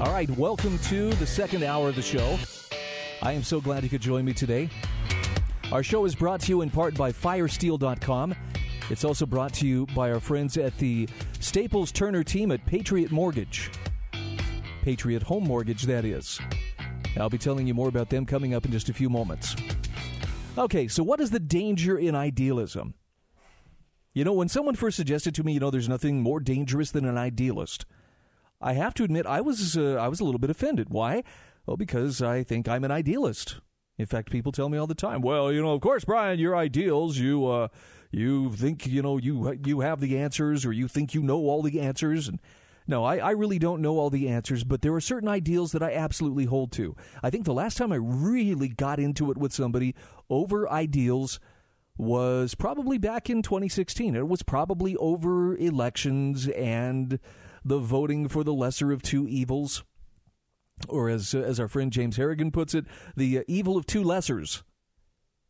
All right, welcome to the second hour of the show. I am so glad you could join me today. Our show is brought to you in part by Firesteel.com. It's also brought to you by our friends at the Staples Turner team at Patriot Mortgage. Patriot Home Mortgage, that is. I'll be telling you more about them coming up in just a few moments. Okay, so what is the danger in idealism? You know, when someone first suggested to me, you know, there's nothing more dangerous than an idealist, I have to admit I was uh, I was a little bit offended. Why? Well, because I think I'm an idealist. In fact, people tell me all the time, "Well, you know, of course, Bryan, your ideals, you uh, you think you know you you have the answers, or you think you know all the answers." And no, I, I really don't know all the answers, but there are certain ideals that I absolutely hold to. I think the last time I really got into it with somebody over ideals was probably back in 2016. It was probably over elections and the voting for the lesser of two evils, or as as our friend James Harrigan puts it, the uh, evil of two lessers,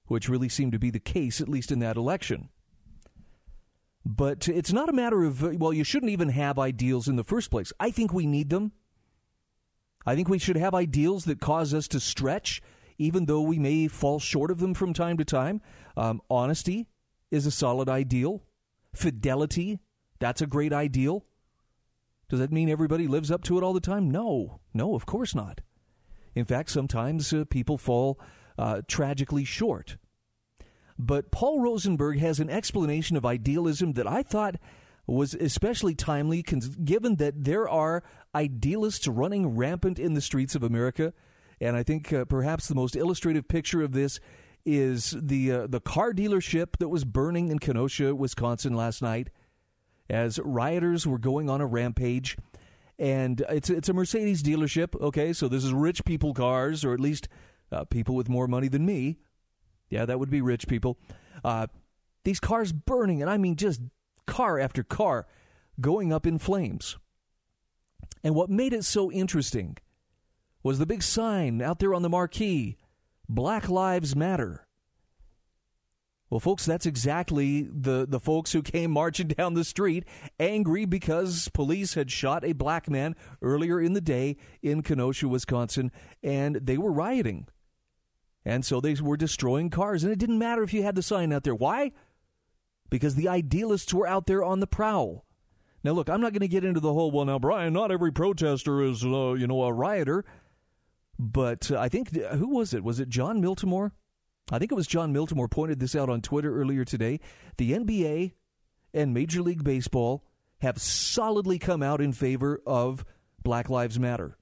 which really seemed to be the case at least in that election. But it's not a matter of uh, well, you shouldn't even have ideals in the first place. I think we need them. I think we should have ideals that cause us to stretch, even though we may fall short of them from time to time. Um, honesty is a solid ideal. Fidelity, that's a great ideal. Does that mean everybody lives up to it all the time? No, no, of course not. In fact, sometimes uh, people fall uh, tragically short. But Paul Rosenberg has an explanation of idealism that I thought was especially timely, given that there are idealists running rampant in the streets of America. And I think uh, perhaps the most illustrative picture of this is the uh, the car dealership that was burning in Kenosha, Wisconsin last night as rioters were going on a rampage. And it's it's a Mercedes dealership. Okay, so this is rich people cars, or at least uh, people with more money than me. Yeah, that would be rich people. Uh, these cars burning, and I mean just car after car going up in flames. And what made it so interesting was the big sign out there on the marquee Black Lives Matter. Well, folks, that's exactly the, the folks who came marching down the street angry because police had shot a black man earlier in the day in Kenosha, Wisconsin, and they were rioting. And so they were destroying cars. And it didn't matter if you had the sign out there. Why? Because the idealists were out there on the prowl. Now, look, I'm not going to get into the whole, well, now, Bryan, not every protester is, uh, you know, a rioter. But uh, I think, who was it? Was it Jon Miltimore? I think it was Jon Miltimore pointed this out on Twitter earlier today. The NBA and Major League Baseball have solidly come out in favor of Black Lives Matter.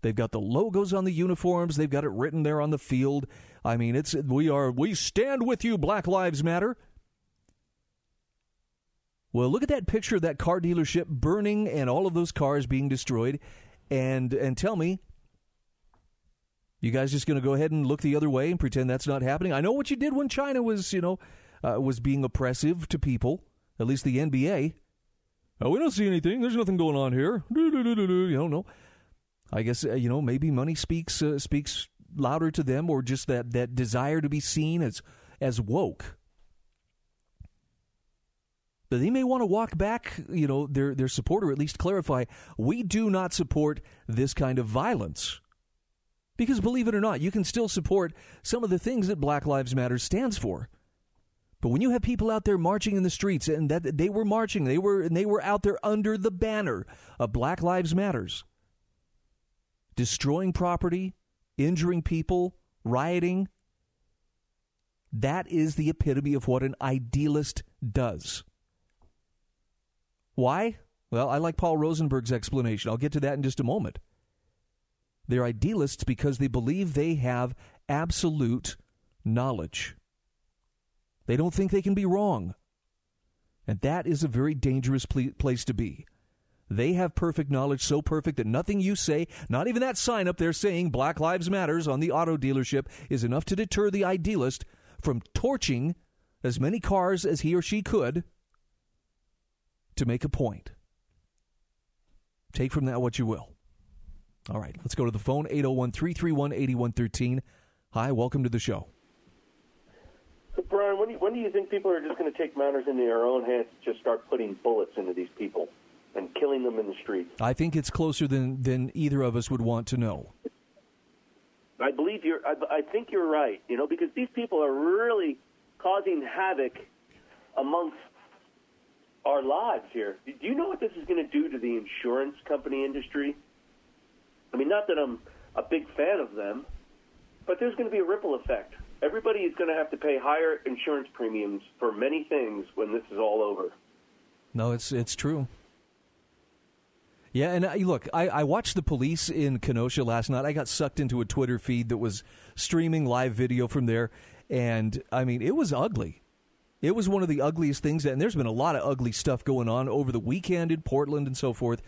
They've got the logos on the uniforms, they've got it written there on the field. I mean, it's we are we stand with you Black Lives Matter. Well, look at that picture of that car dealership burning and all of those cars being destroyed and and tell me you guys just going to go ahead and look the other way and pretend that's not happening? I know what you did when China was, you know, uh, was being oppressive to people. At least the NBA. Oh, we don't see anything. There's nothing going on here. You don't know. I guess uh, you know maybe money speaks uh, speaks louder to them, or just that that desire to be seen as as woke. But they may want to walk back, you know, their their support, or at least clarify: we do not support this kind of violence. Because believe it or not, you can still support some of the things that Black Lives Matter stands for. But when you have people out there marching in the streets and that they were marching, they were and they were out there under the banner of Black Lives Matters, destroying property, injuring people, rioting, that is the epitome of what an idealist does. Why? Well, I like Paul Rosenberg's explanation. I'll get to that in just a moment. They're idealists because they believe they have absolute knowledge. They don't think they can be wrong. And that is a very dangerous pl- place to be. They have perfect knowledge, so perfect that nothing you say, not even that sign up there saying Black Lives Matters on the auto dealership, is enough to deter the idealist from torching as many cars as he or she could to make a point. Take from that what you will. All right, let's go to the phone 801 331 8113. Hi, welcome to the show. So, Bryan, when do, you, when do you think people are just going to take matters into their own hands and just start putting bullets into these people and killing them in the streets? I think it's closer than, than either of us would want to know. I believe you're. I, I think you're right. You know, because these people are really causing havoc amongst our lives here. Do you know what this is going to do to the insurance company industry? I mean, not that I'm a big fan of them, but there's going to be a ripple effect. Everybody is going to have to pay higher insurance premiums for many things when this is all over. No, it's it's true. Yeah, and uh, look, I, I watched the police in Kenosha last night. I got sucked into a Twitter feed that was streaming live video from there, and I mean, it was ugly. It was one of the ugliest things, and there's been a lot of ugly stuff going on over the weekend in Portland and so forth.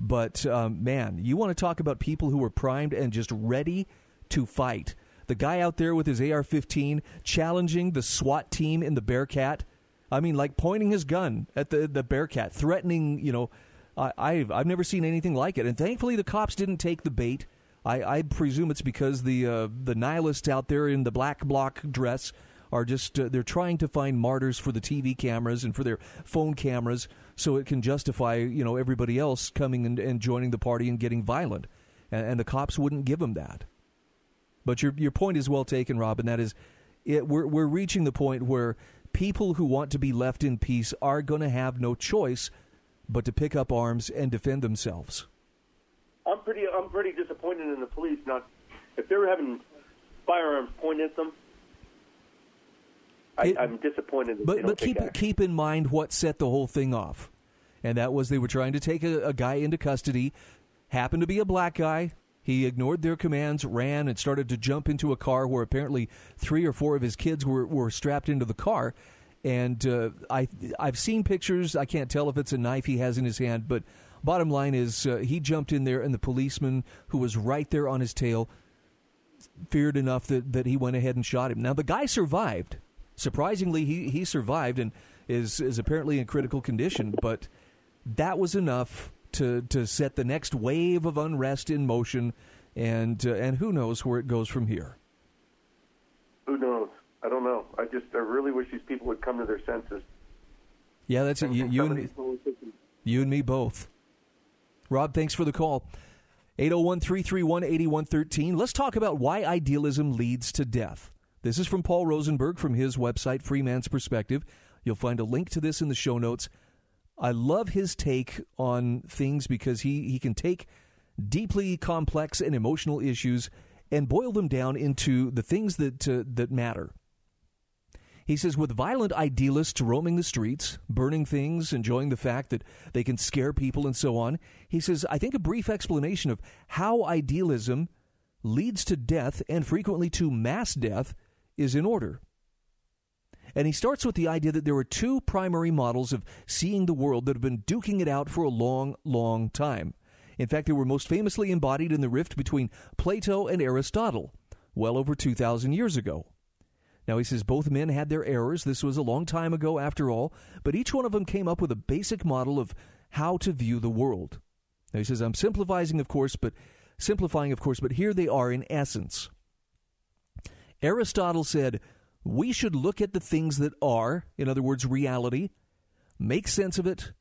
But um, man, you want to talk about people who are primed and just ready to fight. The guy out there with his AR 15 challenging the SWAT team in the Bearcat. I mean, like pointing his gun at the, the Bearcat, threatening, you know, I, have I've never seen anything like it. And thankfully, the cops didn't take the bait. I, I presume it's because the uh, the nihilists out there in the black bloc dress are just uh, they're trying to find martyrs for the TV cameras and for their phone cameras, so it can justify you know everybody else coming and, and joining the party and getting violent, and, and, the cops wouldn't give them that. But your your point is well taken, Rob, and that is, it, we're we're reaching the point where people who want to be left in peace are going to have no choice but to pick up arms and defend themselves. I'm pretty I'm pretty disappointed in the police. Not if they were having firearms pointed at them. I, am disappointed. but but keep action. keep in mind what set the whole thing off, and that was they were trying to take a, a guy into custody. Happened to be a black guy. He ignored their commands, ran, and started to jump into a car where apparently three or four of his kids were, were strapped into the car. And uh, I I've seen pictures. I can't tell if it's a knife he has in his hand, but bottom line is uh, he jumped in there, and the policeman who was right there on his tail feared enough that, that he went ahead and shot him. Now the guy survived. Surprisingly, he he survived and is is apparently in critical condition, but that was enough to to set the next wave of unrest in motion, and uh, and who knows where it goes from here. Who knows? I don't know. I just I really wish these people would come to their senses. Yeah, that's it. You, you and me, you and me both. Rob, thanks for the call. 801 331 8113. Let's talk about why idealism leads to death. This is from Paul Rosenberg from his website, Freeman's Perspective. You'll find a link to this in the show notes. I love his take on things because he, he can take deeply complex and emotional issues and boil them down into the things that, uh, that matter. He says, with violent idealists roaming the streets, burning things, enjoying the fact that they can scare people and so on, he says, I think a brief explanation of how idealism leads to death and frequently to mass death is in order. And he starts with the idea that there are two primary models of seeing the world that have been duking it out for a long, long time. In fact, they were most famously embodied in the rift between Plato and Aristotle, well over 2,000 years ago. Now, he says both men had their errors. This was a long time ago, after all, but each one of them came up with a basic model of how to view the world. Now, he says, I'm simplifying, of course, but simplifying, of course, but here they are in essence. Aristotle said, we should look at the things that are, in other words, reality, make sense of it,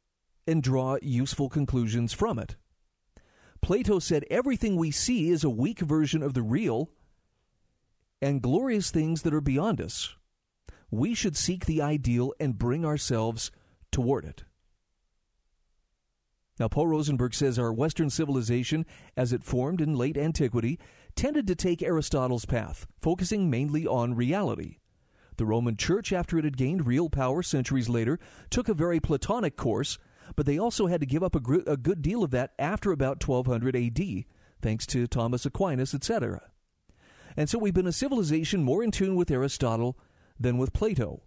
and draw useful conclusions from it. Plato said everything we see is a weak version of the real and glorious things that are beyond us. We should seek the ideal and bring ourselves toward it. Now, Paul Rosenberg says our Western civilization, as it formed in late antiquity, tended to take Aristotle's path, focusing mainly on reality. The Roman Church, after it had gained real power centuries later, took a very Platonic course, but they also had to give up a, gr- a good deal of that after about 1200 AD, thanks to Thomas Aquinas, etc. And so we've been a civilization more in tune with Aristotle than with Plato.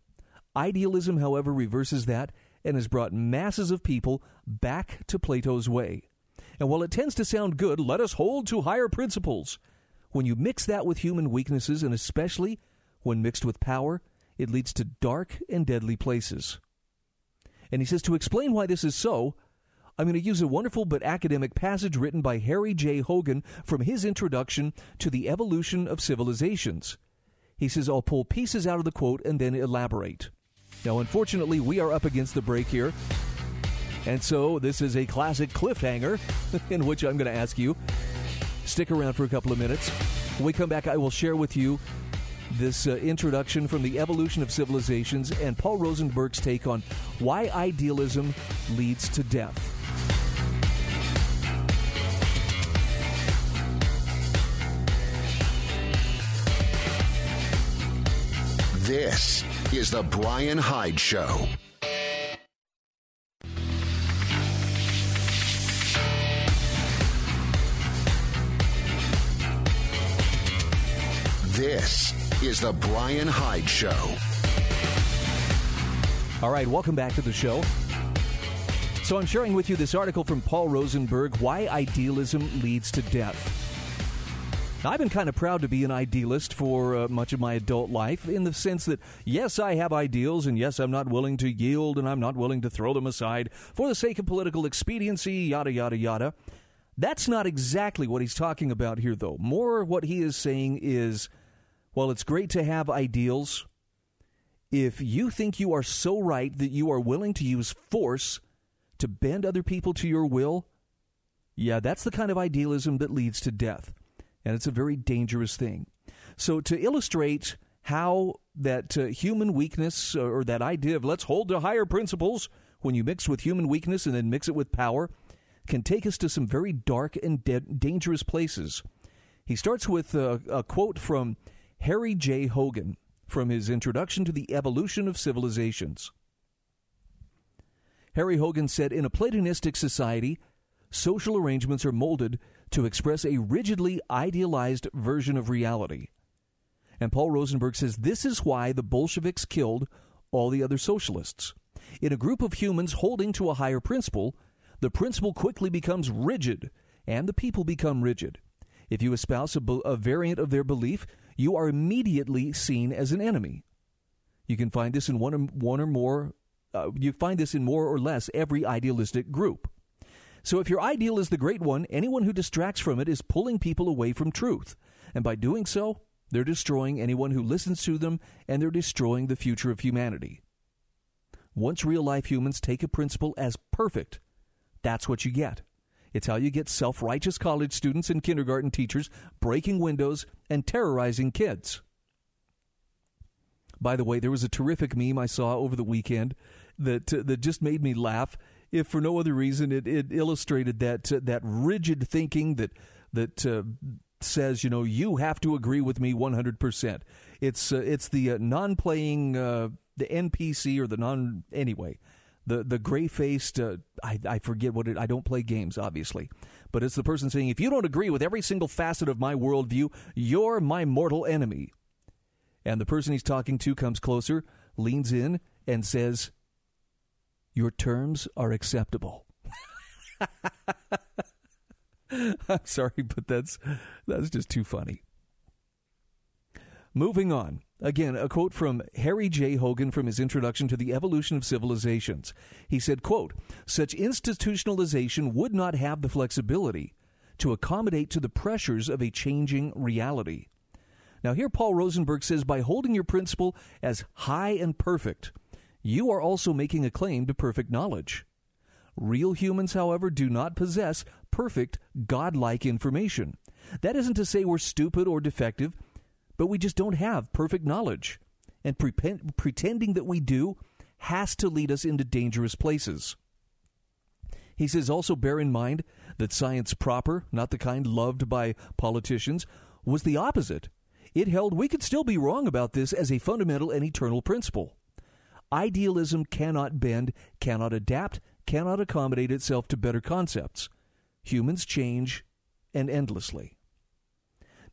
Idealism, however, reverses that and has brought masses of people back to Plato's way. And while it tends to sound good, let us hold to higher principles. When you mix that with human weaknesses, and especially when mixed with power, it leads to dark and deadly places. And he says to explain why this is so, I'm going to use a wonderful but academic passage written by Harry J. Hogan from his introduction to the evolution of civilizations. He says, I'll pull pieces out of the quote and then elaborate. Now, unfortunately, we are up against the break here. And so this is a classic cliffhanger in which I'm going to ask you. Stick around for a couple of minutes. When we come back, I will share with you this uh, introduction from the evolution of civilizations and Paul Rosenberg's take on why idealism leads to death. This is The Bryan Hyde Show. This is The Bryan Hyde Show. All right, welcome back to the show. So, I'm sharing with you this article from Paul Rosenberg Why Idealism Leads to Death. Now, I've been kind of proud to be an idealist for uh, much of my adult life in the sense that, yes, I have ideals, and yes, I'm not willing to yield and I'm not willing to throw them aside for the sake of political expediency, yada, yada, yada. That's not exactly what he's talking about here, though. More what he is saying is while it's great to have ideals, if you think you are so right that you are willing to use force to bend other people to your will, yeah, that's the kind of idealism that leads to death. And it's a very dangerous thing. So, to illustrate how that uh, human weakness or that idea of let's hold to higher principles when you mix with human weakness and then mix it with power can take us to some very dark and de- dangerous places. He starts with a, a quote from Harry J. Hogan from his Introduction to the Evolution of Civilizations. Harry Hogan said In a Platonistic society, social arrangements are molded to express a rigidly idealized version of reality. And Paul Rosenberg says this is why the Bolsheviks killed all the other socialists. In a group of humans holding to a higher principle, the principle quickly becomes rigid, and the people become rigid. If you espouse a, a variant of their belief, you are immediately seen as an enemy. You can find this in one or, one or more, uh, you find this in more or less every idealistic group. So if your ideal is the great one, anyone who distracts from it is pulling people away from truth. And by doing so, they're destroying anyone who listens to them, and they're destroying the future of humanity. Once real life humans take a principle as perfect, that's what you get. It's how you get self righteous college students and kindergarten teachers breaking windows and terrorizing kids. By the way, there was a terrific meme I saw over the weekend that uh, that just made me laugh. If for no other reason, it, it illustrated that uh, that rigid thinking that that uh, says, you know, you have to agree with me 100%. It's uh, it's the uh, non-playing uh, the NPC or the non anyway the the gray faced uh, I, I forget what it I don't play games obviously but it's the person saying if you don't agree with every single facet of my worldview you're my mortal enemy. And the person he's talking to comes closer leans in and says your terms are acceptable. I'm sorry but that's that's just too funny. Moving on Again, a quote from Harry J. Hogan from his introduction to the evolution of civilizations. He said, quote, such institutionalization would not have the flexibility to accommodate to the pressures of a changing reality. Now, here Paul Rosenberg says by holding your principle as high and perfect, you are also making a claim to perfect knowledge. Real humans, however, do not possess perfect, godlike information. That isn't to say we're stupid or defective but we just don't have perfect knowledge. And pre- pretending that we do has to lead us into dangerous places. He says also bear in mind that science proper, not the kind loved by politicians, was the opposite. It held we could still be wrong about this as a fundamental and eternal principle. Idealism cannot bend, cannot adapt, cannot accommodate itself to better concepts. Humans change and endlessly.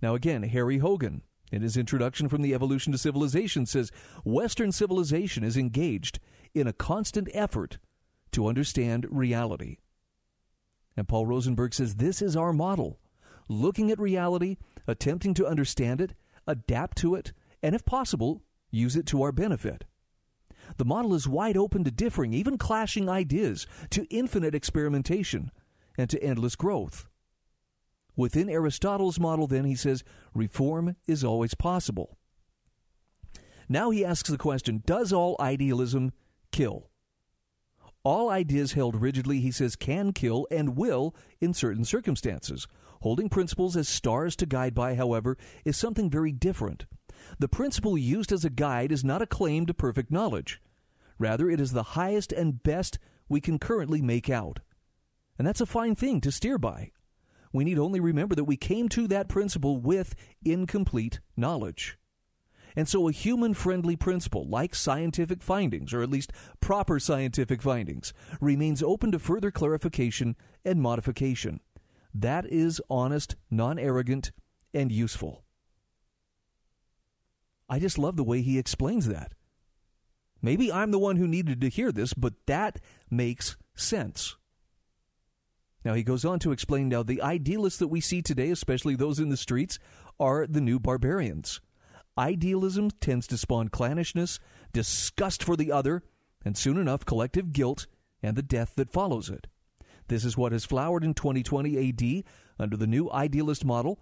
Now, again, Harry Hogan, in his introduction from the evolution to civilization says Western civilization is engaged in a constant effort to understand reality. And Paul Rosenberg says this is our model looking at reality, attempting to understand it, adapt to it, and if possible, use it to our benefit. The model is wide open to differing, even clashing ideas, to infinite experimentation, and to endless growth. Within Aristotle's model, then, he says, reform is always possible. Now he asks the question Does all idealism kill? All ideas held rigidly, he says, can kill and will in certain circumstances. Holding principles as stars to guide by, however, is something very different. The principle used as a guide is not a claim to perfect knowledge. Rather, it is the highest and best we can currently make out. And that's a fine thing to steer by. We need only remember that we came to that principle with incomplete knowledge. And so, a human friendly principle, like scientific findings, or at least proper scientific findings, remains open to further clarification and modification. That is honest, non arrogant, and useful. I just love the way he explains that. Maybe I'm the one who needed to hear this, but that makes sense. Now, he goes on to explain now the idealists that we see today, especially those in the streets, are the new barbarians. Idealism tends to spawn clannishness, disgust for the other, and soon enough, collective guilt and the death that follows it. This is what has flowered in 2020 AD under the new idealist model.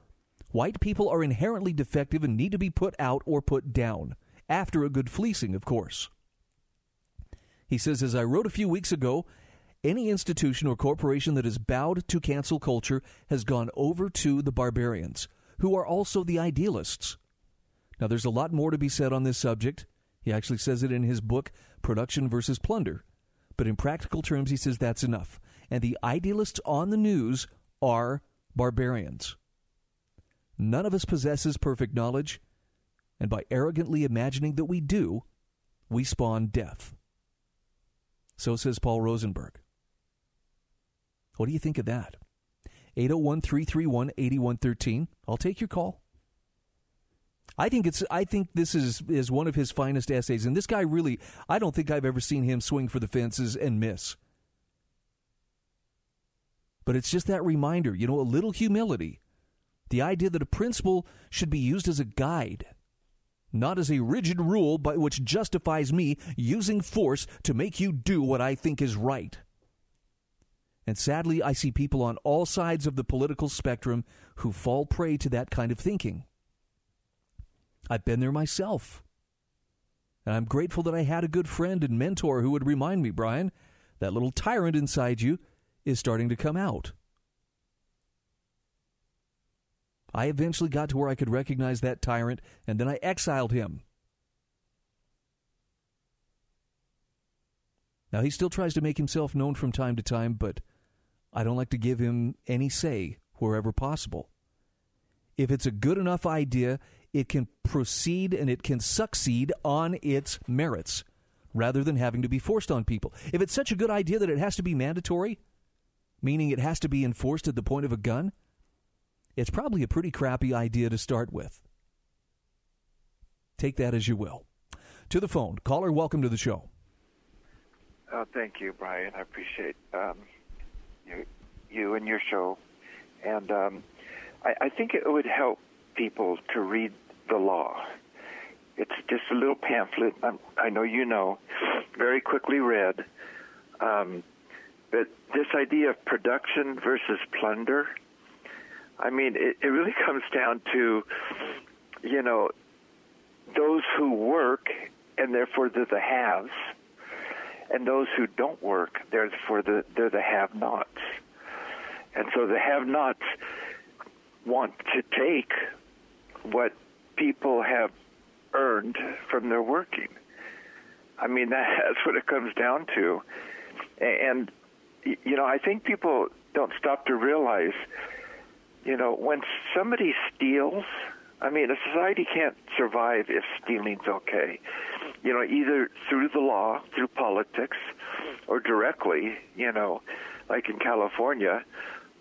White people are inherently defective and need to be put out or put down, after a good fleecing, of course. He says, as I wrote a few weeks ago, any institution or corporation that is bowed to cancel culture has gone over to the barbarians, who are also the idealists. Now, there's a lot more to be said on this subject. He actually says it in his book, Production versus Plunder. But in practical terms, he says that's enough. And the idealists on the news are barbarians. None of us possesses perfect knowledge, and by arrogantly imagining that we do, we spawn death. So says Paul Rosenberg. What do you think of that? 801 331 8113. I'll take your call. I think it's I think this is is one of his finest essays and this guy really I don't think I've ever seen him swing for the fences and miss. But it's just that reminder, you know, a little humility. The idea that a principle should be used as a guide, not as a rigid rule by which justifies me using force to make you do what I think is right. And sadly, I see people on all sides of the political spectrum who fall prey to that kind of thinking. I've been there myself. And I'm grateful that I had a good friend and mentor who would remind me, Bryan, that little tyrant inside you is starting to come out. I eventually got to where I could recognize that tyrant, and then I exiled him. Now, he still tries to make himself known from time to time, but I don't like to give him any say wherever possible. If it's a good enough idea, it can proceed and it can succeed on its merits rather than having to be forced on people. If it's such a good idea that it has to be mandatory, meaning it has to be enforced at the point of a gun, it's probably a pretty crappy idea to start with. Take that as you will. To the phone. Caller, welcome to the show. Uh, thank you, Bryan. I appreciate um, you, you and your show. And um, I, I think it would help people to read the law. It's just a little pamphlet. I'm, i know you know, very quickly read. Um, but this idea of production versus plunder, I mean, it, it really comes down to, you know, those who work and therefore the haves, and those who don't work, they're for the, they're the have-nots. And so the have-nots want to take what people have earned from their working. I mean, that's what it comes down to. And, you know, I think people don't stop to realize, you know, when somebody steals, I mean, a society can't survive if stealing's okay. You know, either through the law, through politics, or directly, you know, like in California,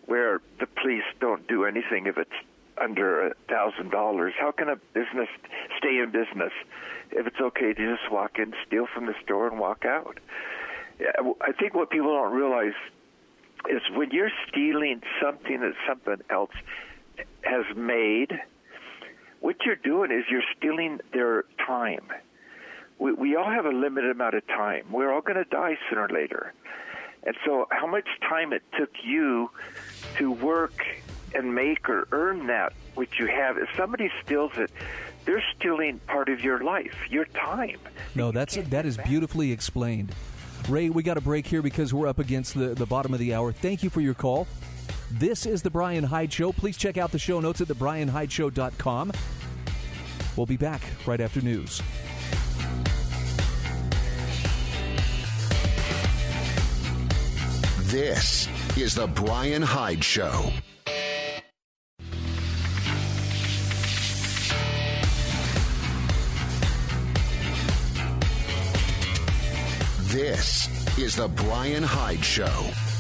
where the police don't do anything if it's under a thousand dollars, how can a business stay in business if it's okay to just walk in, steal from the store, and walk out? I think what people don't realize is when you're stealing something that something else has made, what you're doing is you're stealing their time. We, we all have a limited amount of time. We're all going to die sooner or later. And so, how much time it took you to work and make or earn that which you have, if somebody steals it, they're stealing part of your life, your time. No, that's that is beautifully explained. Ray, we got a break here because we're up against the, the bottom of the hour. Thank you for your call. This is the Bryan Hyde Show. Please check out the show notes at thebryanhydeshow.com. We'll be back right after news. This is the Bryan Hyde Show. This is the Bryan Hyde Show.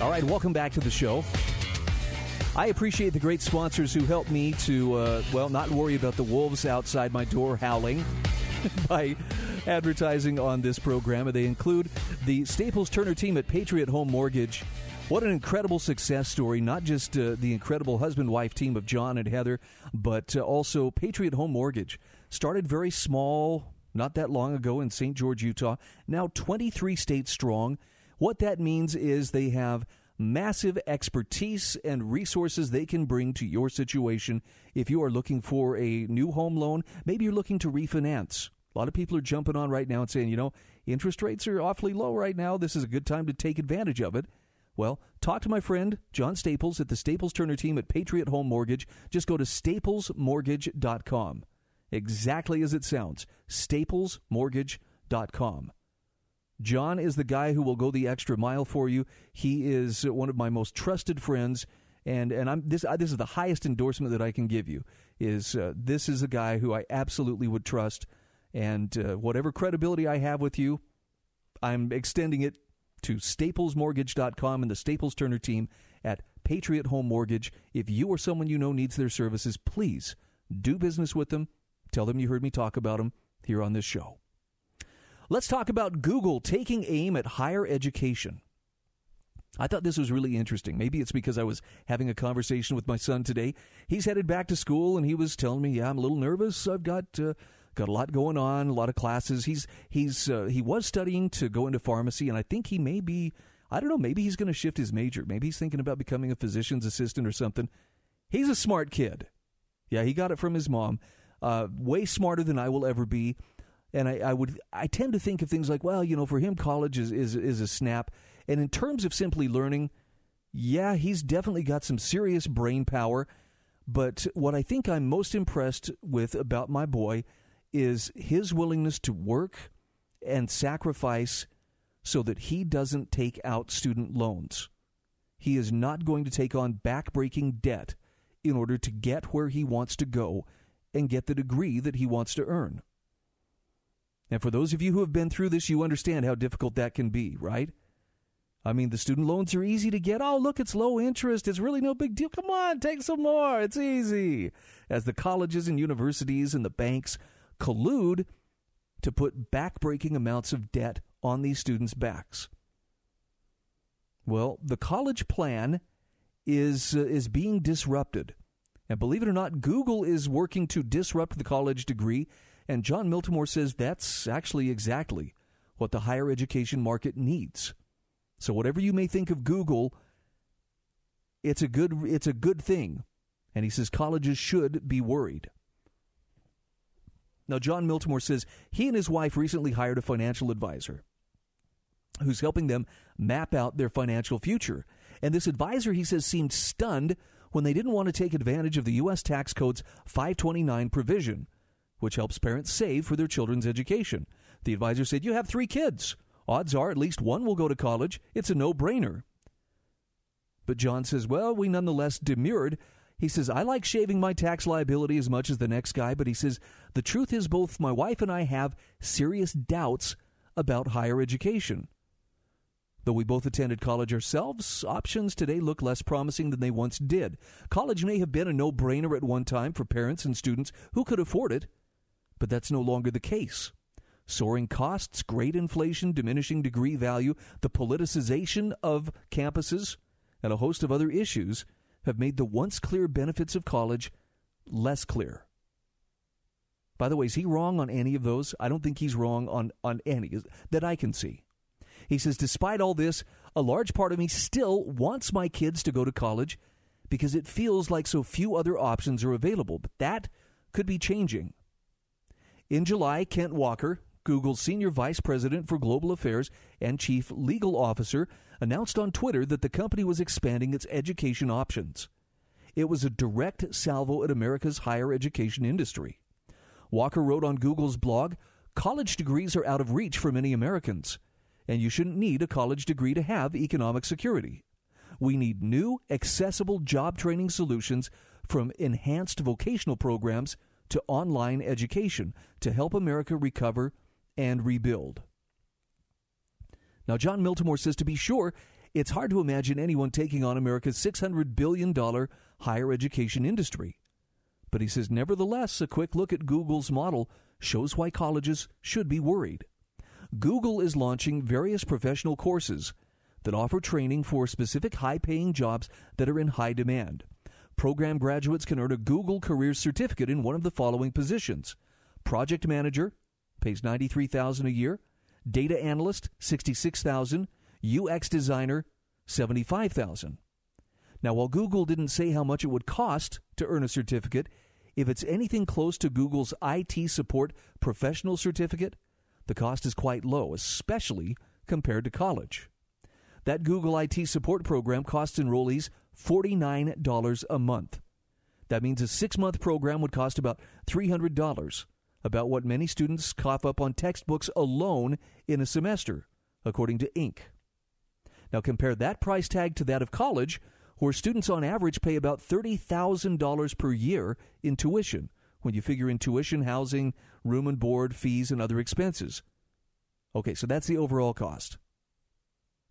All right, welcome back to the show. I appreciate the great sponsors who help me to, uh, well, not worry about the wolves outside my door howling by advertising on this program. And they include the Staples Turner team at Patriot Home Mortgage. What an incredible success story, not just uh, the incredible husband wife team of John and Heather, but uh, also Patriot Home Mortgage. Started very small, not that long ago in St. George, Utah. Now 23 states strong. What that means is they have massive expertise and resources they can bring to your situation if you are looking for a new home loan. Maybe you're looking to refinance. A lot of people are jumping on right now and saying, you know, interest rates are awfully low right now. This is a good time to take advantage of it. Well, talk to my friend John Staples at the Staples Turner team at Patriot Home Mortgage. Just go to staplesmortgage.com exactly as it sounds staplesmortgage.com. John is the guy who will go the extra mile for you. He is one of my most trusted friends, and and I'm this this is the highest endorsement that I can give you. Is uh, this is a guy who I absolutely would trust, and uh, whatever credibility I have with you, I'm extending it to staplesmortgage.com and the Staples Turner team at Patriot Home Mortgage. If you or someone you know needs their services, please do business with them Tell them you heard me talk about them here on this show. Let's talk about Google taking aim at higher education. I thought this was really interesting. Maybe it's because I was having a conversation with my son today. He's headed back to school, and he was telling me, "Yeah, I'm a little nervous. I've got uh, got a lot going on, a lot of classes." He's he's uh, he was studying to go into pharmacy, and I think he may be. I don't know. Maybe he's going to shift his major. Maybe he's thinking about becoming a physician's assistant or something. He's a smart kid. Yeah, he got it from his mom uh, way smarter than I will ever be. And I, I, would I tend to think of things like, well, you know, for him, college is, is is a snap. And in terms of simply learning, yeah, he's definitely got some serious brain power. But what I think I'm most impressed with about my boy is his willingness to work and sacrifice so that he doesn't take out student loans. He is not going to take on backbreaking debt in order to get where he wants to go and get the degree that he wants to earn. And for those of you who have been through this, you understand how difficult that can be, right? I mean, the student loans are easy to get. Oh, look, it's low interest. It's really no big deal. Come on, take some more. It's easy. As the colleges and universities and the banks collude to put backbreaking amounts of debt on these students' backs. Well, the college plan is uh, is being disrupted. And believe it or not, Google is working to disrupt the college degree. And Jon Miltimore says that's actually exactly what the higher education market needs. So whatever you may think of Google, it's a good it's a good thing. And he says colleges should be worried. Now Jon Miltimore says he and his wife recently hired a financial advisor who's helping them map out their financial future. And this advisor, he says, seemed stunned when they didn't want to take advantage of the U.S. tax code's 529 provision, which helps parents save for their children's education. The advisor said, You have three kids. Odds are at least one will go to college. It's a no brainer. But John says, Well, we nonetheless demurred. He says, I like shaving my tax liability as much as the next guy, but he says, The truth is, both my wife and I have serious doubts about higher education. Though we both attended college ourselves, options today look less promising than they once did. College may have been a no brainer at one time for parents and students who could afford it, but that's no longer the case. Soaring costs, great inflation, diminishing degree value, the politicization of campuses, and a host of other issues have made the once clear benefits of college less clear. By the way, is he wrong on any of those? I don't think he's wrong on, on any that I can see. He says, despite all this, a large part of me still wants my kids to go to college because it feels like so few other options are available. But that could be changing. In July, Kent Walker, Google's senior vice president for global affairs and chief legal officer, announced on Twitter that the company was expanding its education options. It was a direct salvo at America's higher education industry. Walker wrote on Google's blog College degrees are out of reach for many Americans and you shouldn't need a college degree to have economic security. We need new, accessible job training solutions from enhanced vocational programs to online education to help America recover and rebuild. Now, Jon Miltimore says to be sure, it's hard to imagine anyone taking on America's $600 billion higher education industry. But he says, nevertheless, a quick look at Google's model shows why colleges should be worried. Google is launching various professional courses that offer training for specific high paying jobs that are in high demand. Program graduates can earn a Google Career Certificate in one of the following positions Project Manager, pays $93,000 a year, Data Analyst, $66,000, UX Designer, $75,000. Now, while Google didn't say how much it would cost to earn a certificate, if it's anything close to Google's IT Support Professional Certificate, the cost is quite low, especially compared to college. That Google IT support program costs enrollees $49 a month. That means a six month program would cost about $300, about what many students cough up on textbooks alone in a semester, according to Inc. Now compare that price tag to that of college, where students on average pay about $30,000 per year in tuition, when you figure in tuition, housing, room and board, fees, and other expenses. Okay, so that's the overall cost,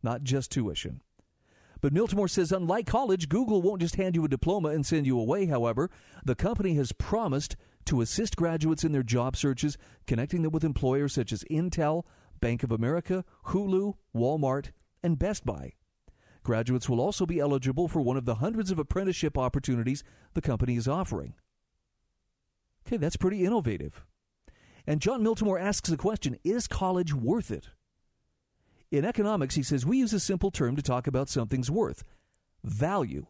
not just tuition. But Miltimore says, unlike college, Google won't just hand you a diploma and send you away. However, the company has promised to assist graduates in their job searches, connecting them with employers such as Intel, Bank of America, Hulu, Walmart, and Best Buy. Graduates will also be eligible for one of the hundreds of apprenticeship opportunities the company is offering. Okay, that's pretty innovative. And Jon Miltimore asks the question Is college worth it? In economics, he says we use a simple term to talk about something's worth value.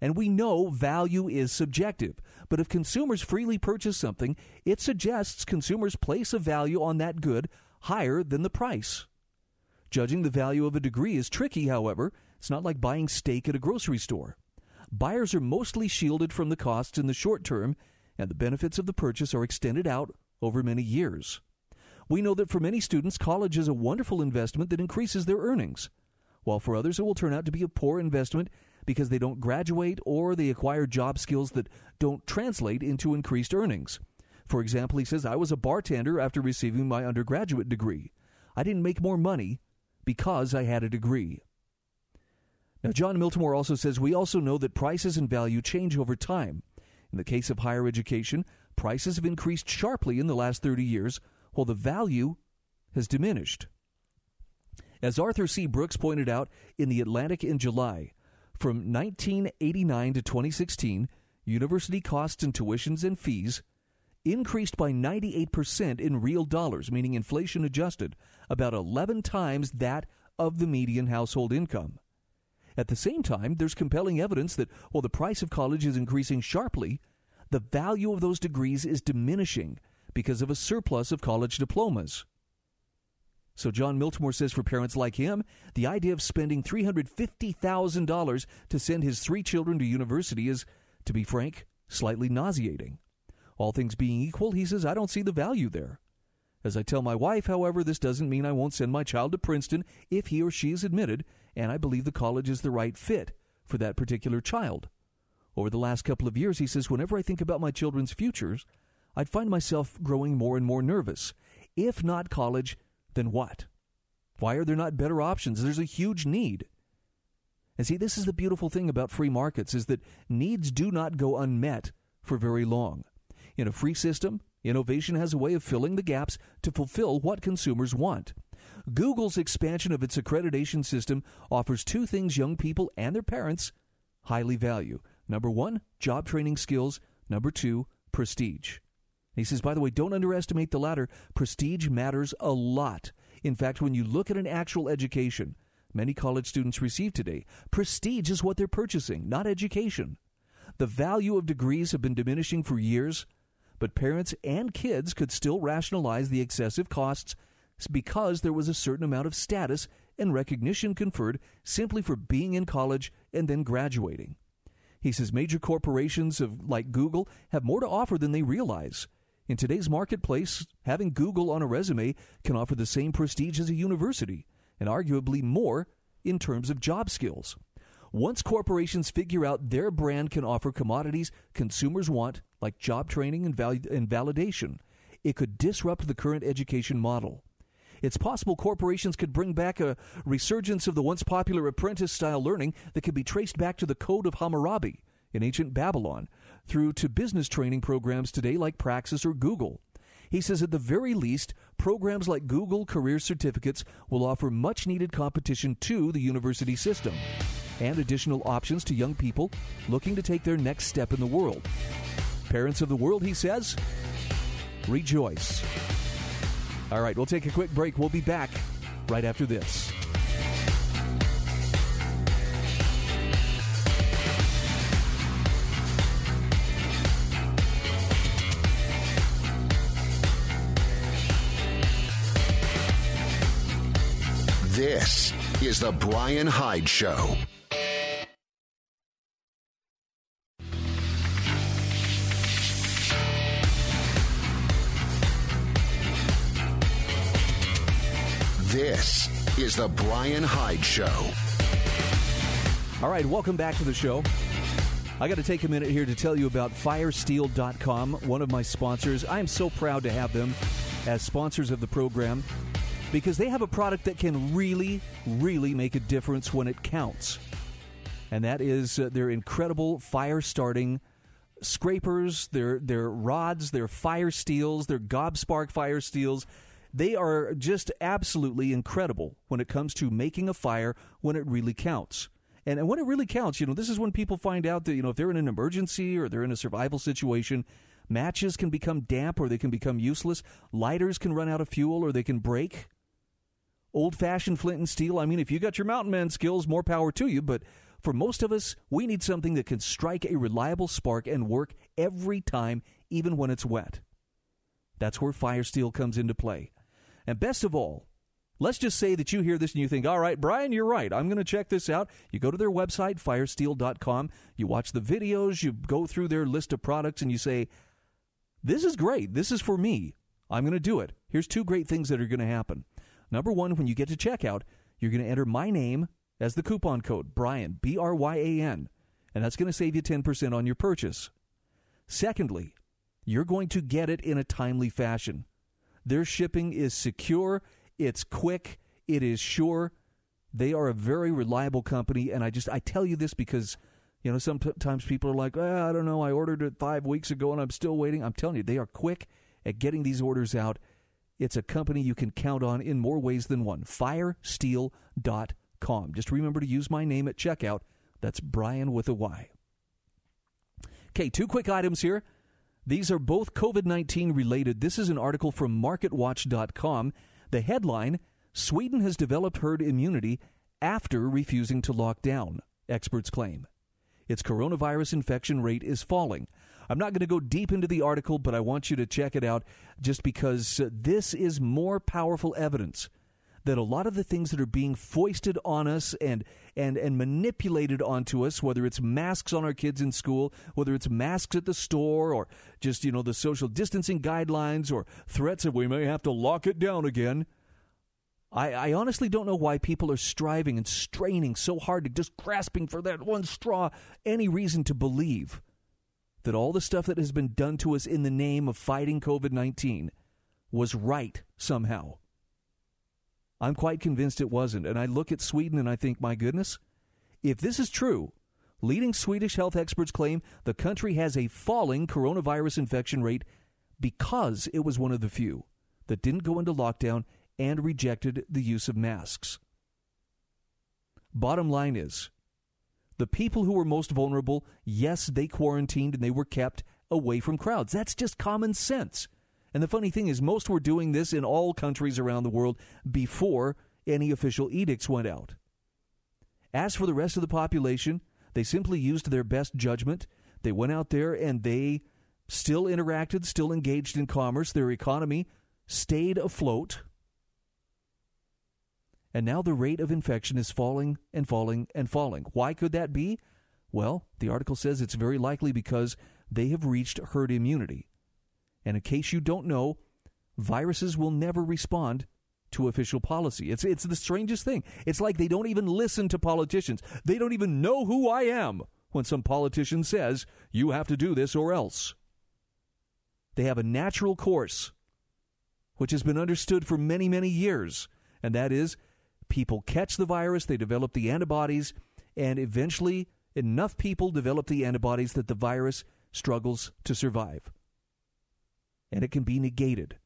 And we know value is subjective. But if consumers freely purchase something, it suggests consumers place a value on that good higher than the price. Judging the value of a degree is tricky, however. It's not like buying steak at a grocery store. Buyers are mostly shielded from the costs in the short term and the benefits of the purchase are extended out over many years. We know that for many students, college is a wonderful investment that increases their earnings, while for others it will turn out to be a poor investment because they don't graduate or they acquire job skills that don't translate into increased earnings. For example, he says, I was a bartender after receiving my undergraduate degree. I didn't make more money because I had a degree. Now, Jon Miltimore also says we also know that prices and value change over time. In the case of higher education, prices have increased sharply in the last 30 years, while the value has diminished. As Arthur C. Brooks pointed out in The Atlantic in July, from 1989 to 2016, university costs and tuitions and fees increased by 98% in real dollars, meaning inflation adjusted, about 11 times that of the median household income. At the same time, there's compelling evidence that while the price of college is increasing sharply, the value of those degrees is diminishing because of a surplus of college diplomas. So Jon Miltimore says for parents like him, the idea of spending $350,000 to send his three children to university is, to be frank, slightly nauseating. All things being equal, he says, I don't see the value there. As I tell my wife, however, this doesn't mean I won't send my child to Princeton if he or she is admitted, and I believe the college is the right fit for that particular child. Over the last couple of years, he says, whenever I think about my children's futures, I'd find myself growing more and more nervous. If not college, then what? Why are there not better options? There's a huge need. And see, this is the beautiful thing about free markets is that needs do not go unmet for very long. In a free system, innovation has a way of filling the gaps to fulfill what consumers want. Google's expansion of its accreditation system offers two things young people and their parents highly value. Number one, job training skills. Number two, prestige. He says, by the way, don't underestimate the latter. Prestige matters a lot. In fact, when you look at an actual education, many college students receive today, prestige is what they're purchasing, not education. The value of degrees have been diminishing for years, but parents and kids could still rationalize the excessive costs because there was a certain amount of status and recognition conferred simply for being in college and then graduating. He says major corporations of, like Google have more to offer than they realize. In today's marketplace, having Google on a resume can offer the same prestige as a university, and arguably more in terms of job skills. Once corporations figure out their brand can offer commodities consumers want, like job training and, val- and validation, it could disrupt the current education model. It's possible corporations could bring back a resurgence of the once popular apprentice style learning that could be traced back to the Code of Hammurabi in ancient Babylon, through to business training programs today like Praxis or Google. He says at the very least, programs like Google Career Certificates will offer much needed competition to the university system and additional options to young people looking to take their next step in the world. Parents of the world, he says, rejoice. All right, we'll take a quick break. We'll be back right after this. This is The Bryan Hyde Show. This is The Bryan Hyde Show. All right, welcome back to the show. I got to take a minute here to tell you about firesteel.com, one of my sponsors. I am so proud to have them as sponsors of the program because they have a product that can really, really make a difference when it counts. And that is uh, their incredible fire starting scrapers, their, their rods, their fire steels, their Gobspark fire steels. They are just absolutely incredible when it comes to making a fire when it really counts. And, and when it really counts, you know, this is when people find out that, you know, if they're in an emergency or they're in a survival situation, matches can become damp or they can become useless. Lighters can run out of fuel or they can break old fashioned flint and steel. I mean, if you got your mountain man skills, more power to you. But for most of us, we need something that can strike a reliable spark and work every time, even when it's wet. That's where fire steel comes into play. And best of all, let's just say that you hear this and you think, all right, Bryan, you're right. I'm going to check this out. You go to their website, firesteel.com, you watch the videos, you go through their list of products, and you say, this is great. This is for me. I'm going to do it. Here's two great things that are going to happen. Number one, when you get to checkout, you're going to enter my name as the coupon code, Bryan, B R Y A N, and that's going to save you 10% on your purchase. Secondly, you're going to get it in a timely fashion. Their shipping is secure, it's quick, it is sure. They are a very reliable company, and I just I tell you this because you know sometimes people are like, oh, I don't know, I ordered it five weeks ago and I'm still waiting. I'm telling you, they are quick at getting these orders out it's a company you can count on in more ways than one. Firesteel.com. Just remember to use my name at checkout. That's Bryan with a Y. Okay, two quick items here. These are both COVID 19 related. This is an article from MarketWatch.com. The headline Sweden has developed herd immunity after refusing to lock down, experts claim. Its coronavirus infection rate is falling. I'm not going to go deep into the article, but I want you to check it out just because uh, this is more powerful evidence that a lot of the things that are being foisted on us and and and manipulated onto us whether it's masks on our kids in school whether it's masks at the store or just you know the social distancing guidelines or threats that we may have to lock it down again I, I honestly don't know why people are striving and straining so hard to just grasping for that one straw any reason to believe that all the stuff that has been done to us in the name of fighting COVID 19 was right somehow. I'm quite convinced it wasn't. And I look at Sweden and I think, my goodness, if this is true, leading Swedish health experts claim the country has a falling coronavirus infection rate because it was one of the few that didn't go into lockdown and rejected the use of masks. Bottom line is the people who were most vulnerable, yes, they quarantined and they were kept away from crowds. That's just common sense. And the funny thing is, most were doing this in all countries around the world before any official edicts went out. As for the rest of the population, they simply used their best judgment. They went out there and they still interacted, still engaged in commerce. Their economy stayed afloat. And now the rate of infection is falling and falling and falling. Why could that be? Well, the article says it's very likely because they have reached herd immunity. And in case you don't know, viruses will never respond to official policy. It's it's the strangest thing. It's like they don't even listen to politicians. They don't even know who I am when some politician says, "You have to do this or else." They have a natural course which has been understood for many, many years, and that is people catch the virus, they develop the antibodies, and eventually enough people develop the antibodies that the virus struggles to survive. And it can be negated.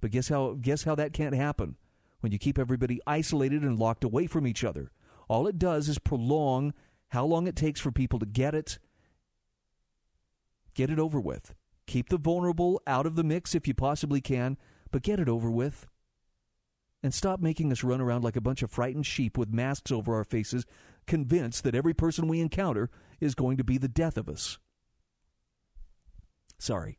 But guess how guess how that can't happen when you keep everybody isolated and locked away from each other. All it does is prolong how long it takes for people to get it get it over with. Keep the vulnerable out of the mix if you possibly can, but get it over with. And stop making us run around like a bunch of frightened sheep with masks over our faces, convinced that every person we encounter is going to be the death of us. Sorry.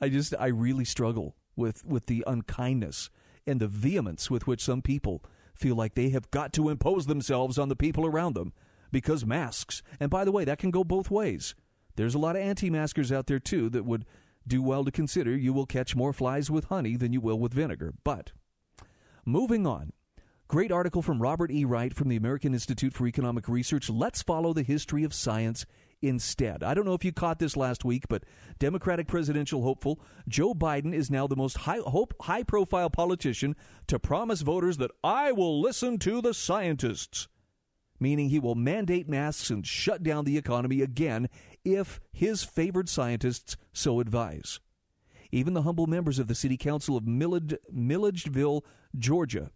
I just, I really struggle with, with the unkindness and the vehemence with which some people feel like they have got to impose themselves on the people around them because masks, and by the way, that can go both ways. There's a lot of anti maskers out there too that would do well to consider you will catch more flies with honey than you will with vinegar. But moving on. Great article from Robert E. Wright from the American Institute for Economic Research. Let's follow the history of science instead. I don't know if you caught this last week, but Democratic presidential hopeful Joe Biden is now the most high, hope, high profile politician to promise voters that I will listen to the scientists, meaning he will mandate masks and shut down the economy again if his favored scientists so advise. Even the humble members of the City Council of Millage, Milledgeville, Georgia,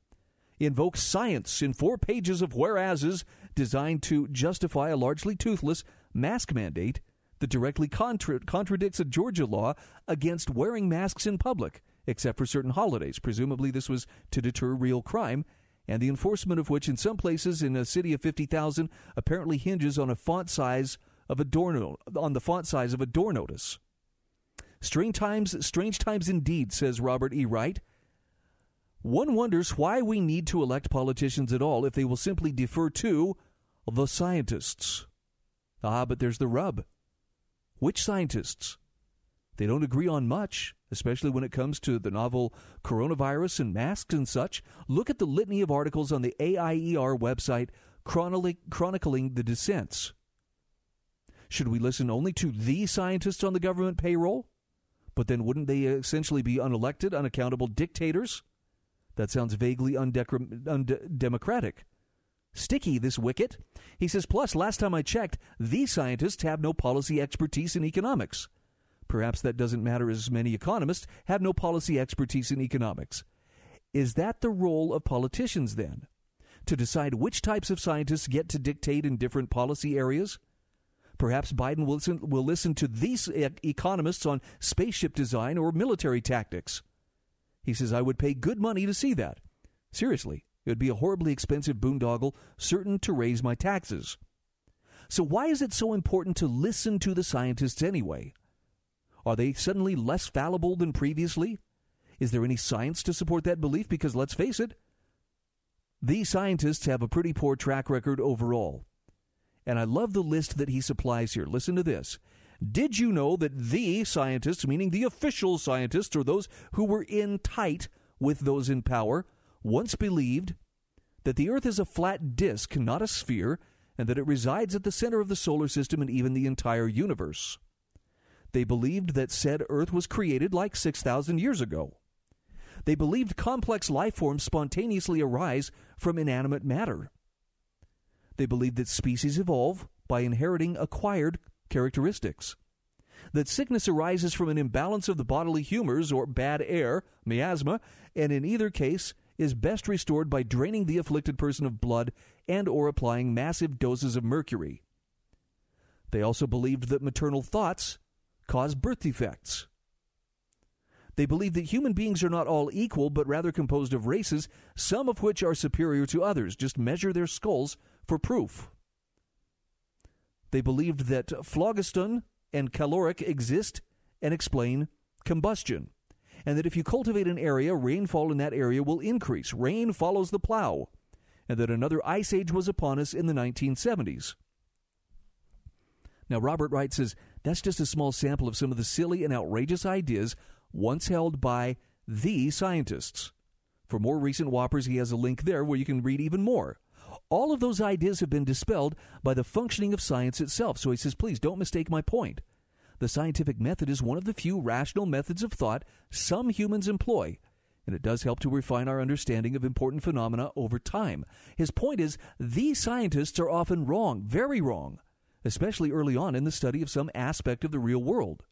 invoke science in four pages of whereases designed to justify a largely toothless mask mandate that directly contra- contradicts a Georgia law against wearing masks in public, except for certain holidays. Presumably, this was to deter real crime, and the enforcement of which, in some places in a city of 50,000, apparently hinges on a font size of a door no- on the font size of a door notice. Strange times, strange times indeed, says Robert E. Wright. One wonders why we need to elect politicians at all if they will simply defer to the scientists. Ah, but there's the rub. Which scientists? They don't agree on much, especially when it comes to the novel coronavirus and masks and such. Look at the litany of articles on the AIER website chronicling the dissents. Should we listen only to the scientists on the government payroll? But then wouldn't they essentially be unelected, unaccountable dictators? That sounds vaguely undemocratic. Sticky, this wicket. He says, plus, last time I checked, these scientists have no policy expertise in economics. Perhaps that doesn't matter as many economists have no policy expertise in economics. Is that the role of politicians then? To decide which types of scientists get to dictate in different policy areas? Perhaps Biden will listen, will listen to these economists on spaceship design or military tactics. He says, I would pay good money to see that. Seriously, it would be a horribly expensive boondoggle, certain to raise my taxes. So, why is it so important to listen to the scientists anyway? Are they suddenly less fallible than previously? Is there any science to support that belief? Because let's face it, these scientists have a pretty poor track record overall. And I love the list that he supplies here. Listen to this. Did you know that the scientists, meaning the official scientists or those who were in tight with those in power, once believed that the Earth is a flat disk, not a sphere, and that it resides at the center of the solar system and even the entire universe? They believed that said Earth was created like 6,000 years ago. They believed complex life forms spontaneously arise from inanimate matter. They believed that species evolve by inheriting acquired characteristics. That sickness arises from an imbalance of the bodily humors or bad air, miasma, and in either case is best restored by draining the afflicted person of blood and or applying massive doses of mercury. They also believed that maternal thoughts cause birth defects. They believe that human beings are not all equal, but rather composed of races, some of which are superior to others. Just measure their skulls for proof. They believed that phlogiston and caloric exist and explain combustion, and that if you cultivate an area, rainfall in that area will increase. Rain follows the plow, and that another ice age was upon us in the 1970s. Now, Robert Wright says that's just a small sample of some of the silly and outrageous ideas once held by the scientists. For more recent whoppers, he has a link there where you can read even more. All of those ideas have been dispelled by the functioning of science itself. So he says, please don't mistake my point. The scientific method is one of the few rational methods of thought some humans employ, and it does help to refine our understanding of important phenomena over time. His point is, these scientists are often wrong, very wrong especially early on in the study of some aspect of the real world.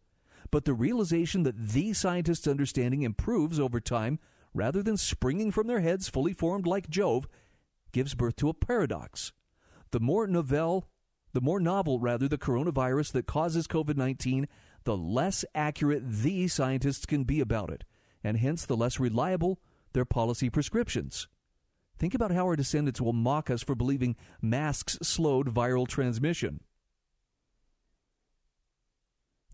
But the realization that the scientists' understanding improves over time rather than springing from their heads fully formed like Jove gives birth to a paradox. The more novel, the more novel rather the coronavirus that causes COVID-19, the less accurate the scientists can be about it, and hence the less reliable their policy prescriptions. Think about how our descendants will mock us for believing masks slowed viral transmission.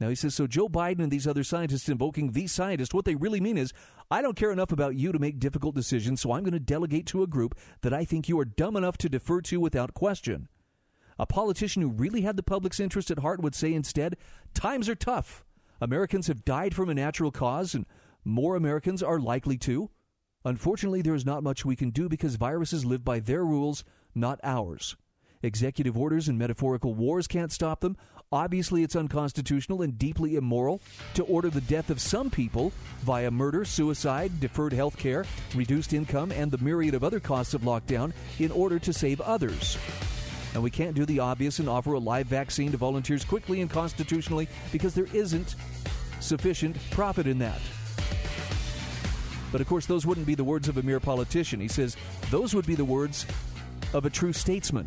Now he says, so Joe Biden and these other scientists invoking these scientists, what they really mean is, I don't care enough about you to make difficult decisions, so I'm going to delegate to a group that I think you are dumb enough to defer to without question. A politician who really had the public's interest at heart would say instead, times are tough. Americans have died from a natural cause, and more Americans are likely to. Unfortunately, there is not much we can do because viruses live by their rules, not ours. Executive orders and metaphorical wars can't stop them. Obviously, it's unconstitutional and deeply immoral to order the death of some people via murder, suicide, deferred health care, reduced income, and the myriad of other costs of lockdown in order to save others. And we can't do the obvious and offer a live vaccine to volunteers quickly and constitutionally because there isn't sufficient profit in that. But of course, those wouldn't be the words of a mere politician. He says those would be the words of a true statesman.